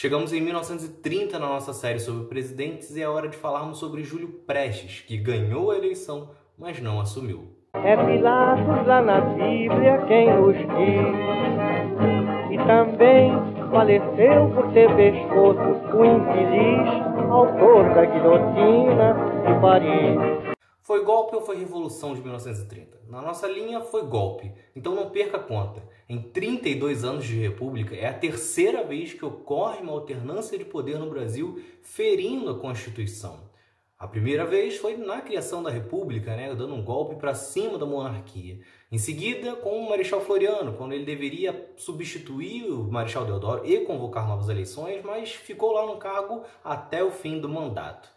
Chegamos em 1930 na nossa série sobre presidentes e é hora de falarmos sobre Júlio Prestes, que ganhou a eleição, mas não assumiu. É Pilatos lá na Bíblia quem nos diz, e também faleceu por ter pescoço o infeliz autor da guilhotina de Paris. Foi golpe ou foi revolução de 1930? Na nossa linha foi golpe, então não perca a conta. Em 32 anos de república, é a terceira vez que ocorre uma alternância de poder no Brasil ferindo a Constituição. A primeira vez foi na criação da República, né, dando um golpe para cima da monarquia. Em seguida, com o Marechal Floriano, quando ele deveria substituir o Marechal Deodoro e convocar novas eleições, mas ficou lá no cargo até o fim do mandato.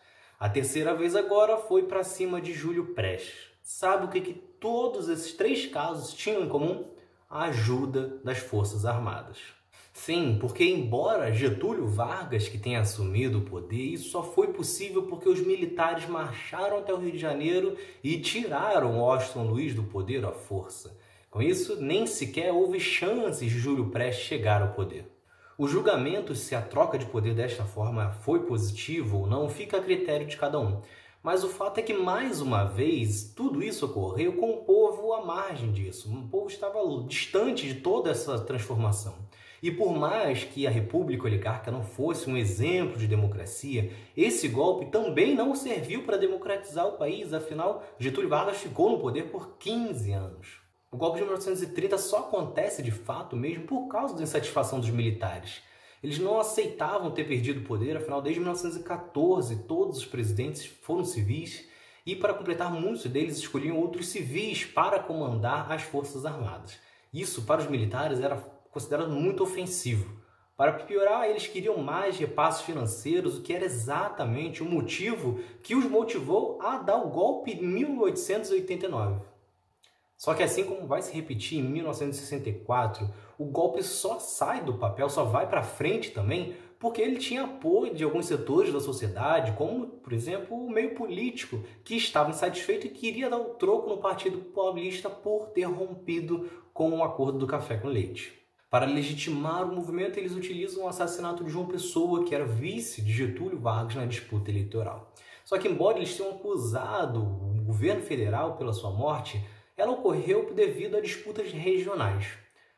A terceira vez agora foi para cima de Júlio Prestes. Sabe o que, que todos esses três casos tinham em comum? A ajuda das Forças Armadas. Sim, porque embora Getúlio Vargas que tenha assumido o poder, isso só foi possível porque os militares marcharam até o Rio de Janeiro e tiraram Washington Luiz do poder à força. Com isso, nem sequer houve chances de Júlio Prestes chegar ao poder. O julgamento se a troca de poder desta forma foi positivo ou não fica a critério de cada um. Mas o fato é que, mais uma vez, tudo isso ocorreu com o povo à margem disso. O povo estava distante de toda essa transformação. E por mais que a República Oligarca não fosse um exemplo de democracia, esse golpe também não serviu para democratizar o país, afinal, Getúlio Vargas ficou no poder por 15 anos. O golpe de 1930 só acontece de fato mesmo por causa da insatisfação dos militares. Eles não aceitavam ter perdido o poder, afinal, desde 1914 todos os presidentes foram civis e, para completar, muitos deles escolhiam outros civis para comandar as forças armadas. Isso, para os militares, era considerado muito ofensivo. Para piorar, eles queriam mais repassos financeiros, o que era exatamente o motivo que os motivou a dar o golpe em 1889. Só que assim como vai se repetir em 1964, o golpe só sai do papel, só vai para frente também, porque ele tinha apoio de alguns setores da sociedade, como, por exemplo, o meio político, que estava insatisfeito e queria dar o troco no Partido Paulista por ter rompido com o acordo do café com leite. Para legitimar o movimento, eles utilizam o assassinato de João Pessoa, que era vice de Getúlio Vargas na disputa eleitoral. Só que, embora eles tenham acusado o governo federal pela sua morte, ela ocorreu devido a disputas regionais.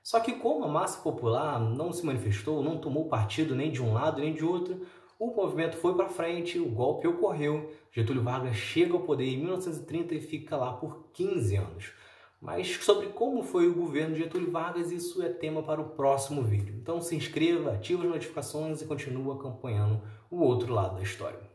Só que como a massa popular não se manifestou, não tomou partido nem de um lado nem de outro, o movimento foi para frente, o golpe ocorreu, Getúlio Vargas chega ao poder em 1930 e fica lá por 15 anos. Mas sobre como foi o governo de Getúlio Vargas, isso é tema para o próximo vídeo. Então se inscreva, ative as notificações e continue acompanhando o outro lado da história.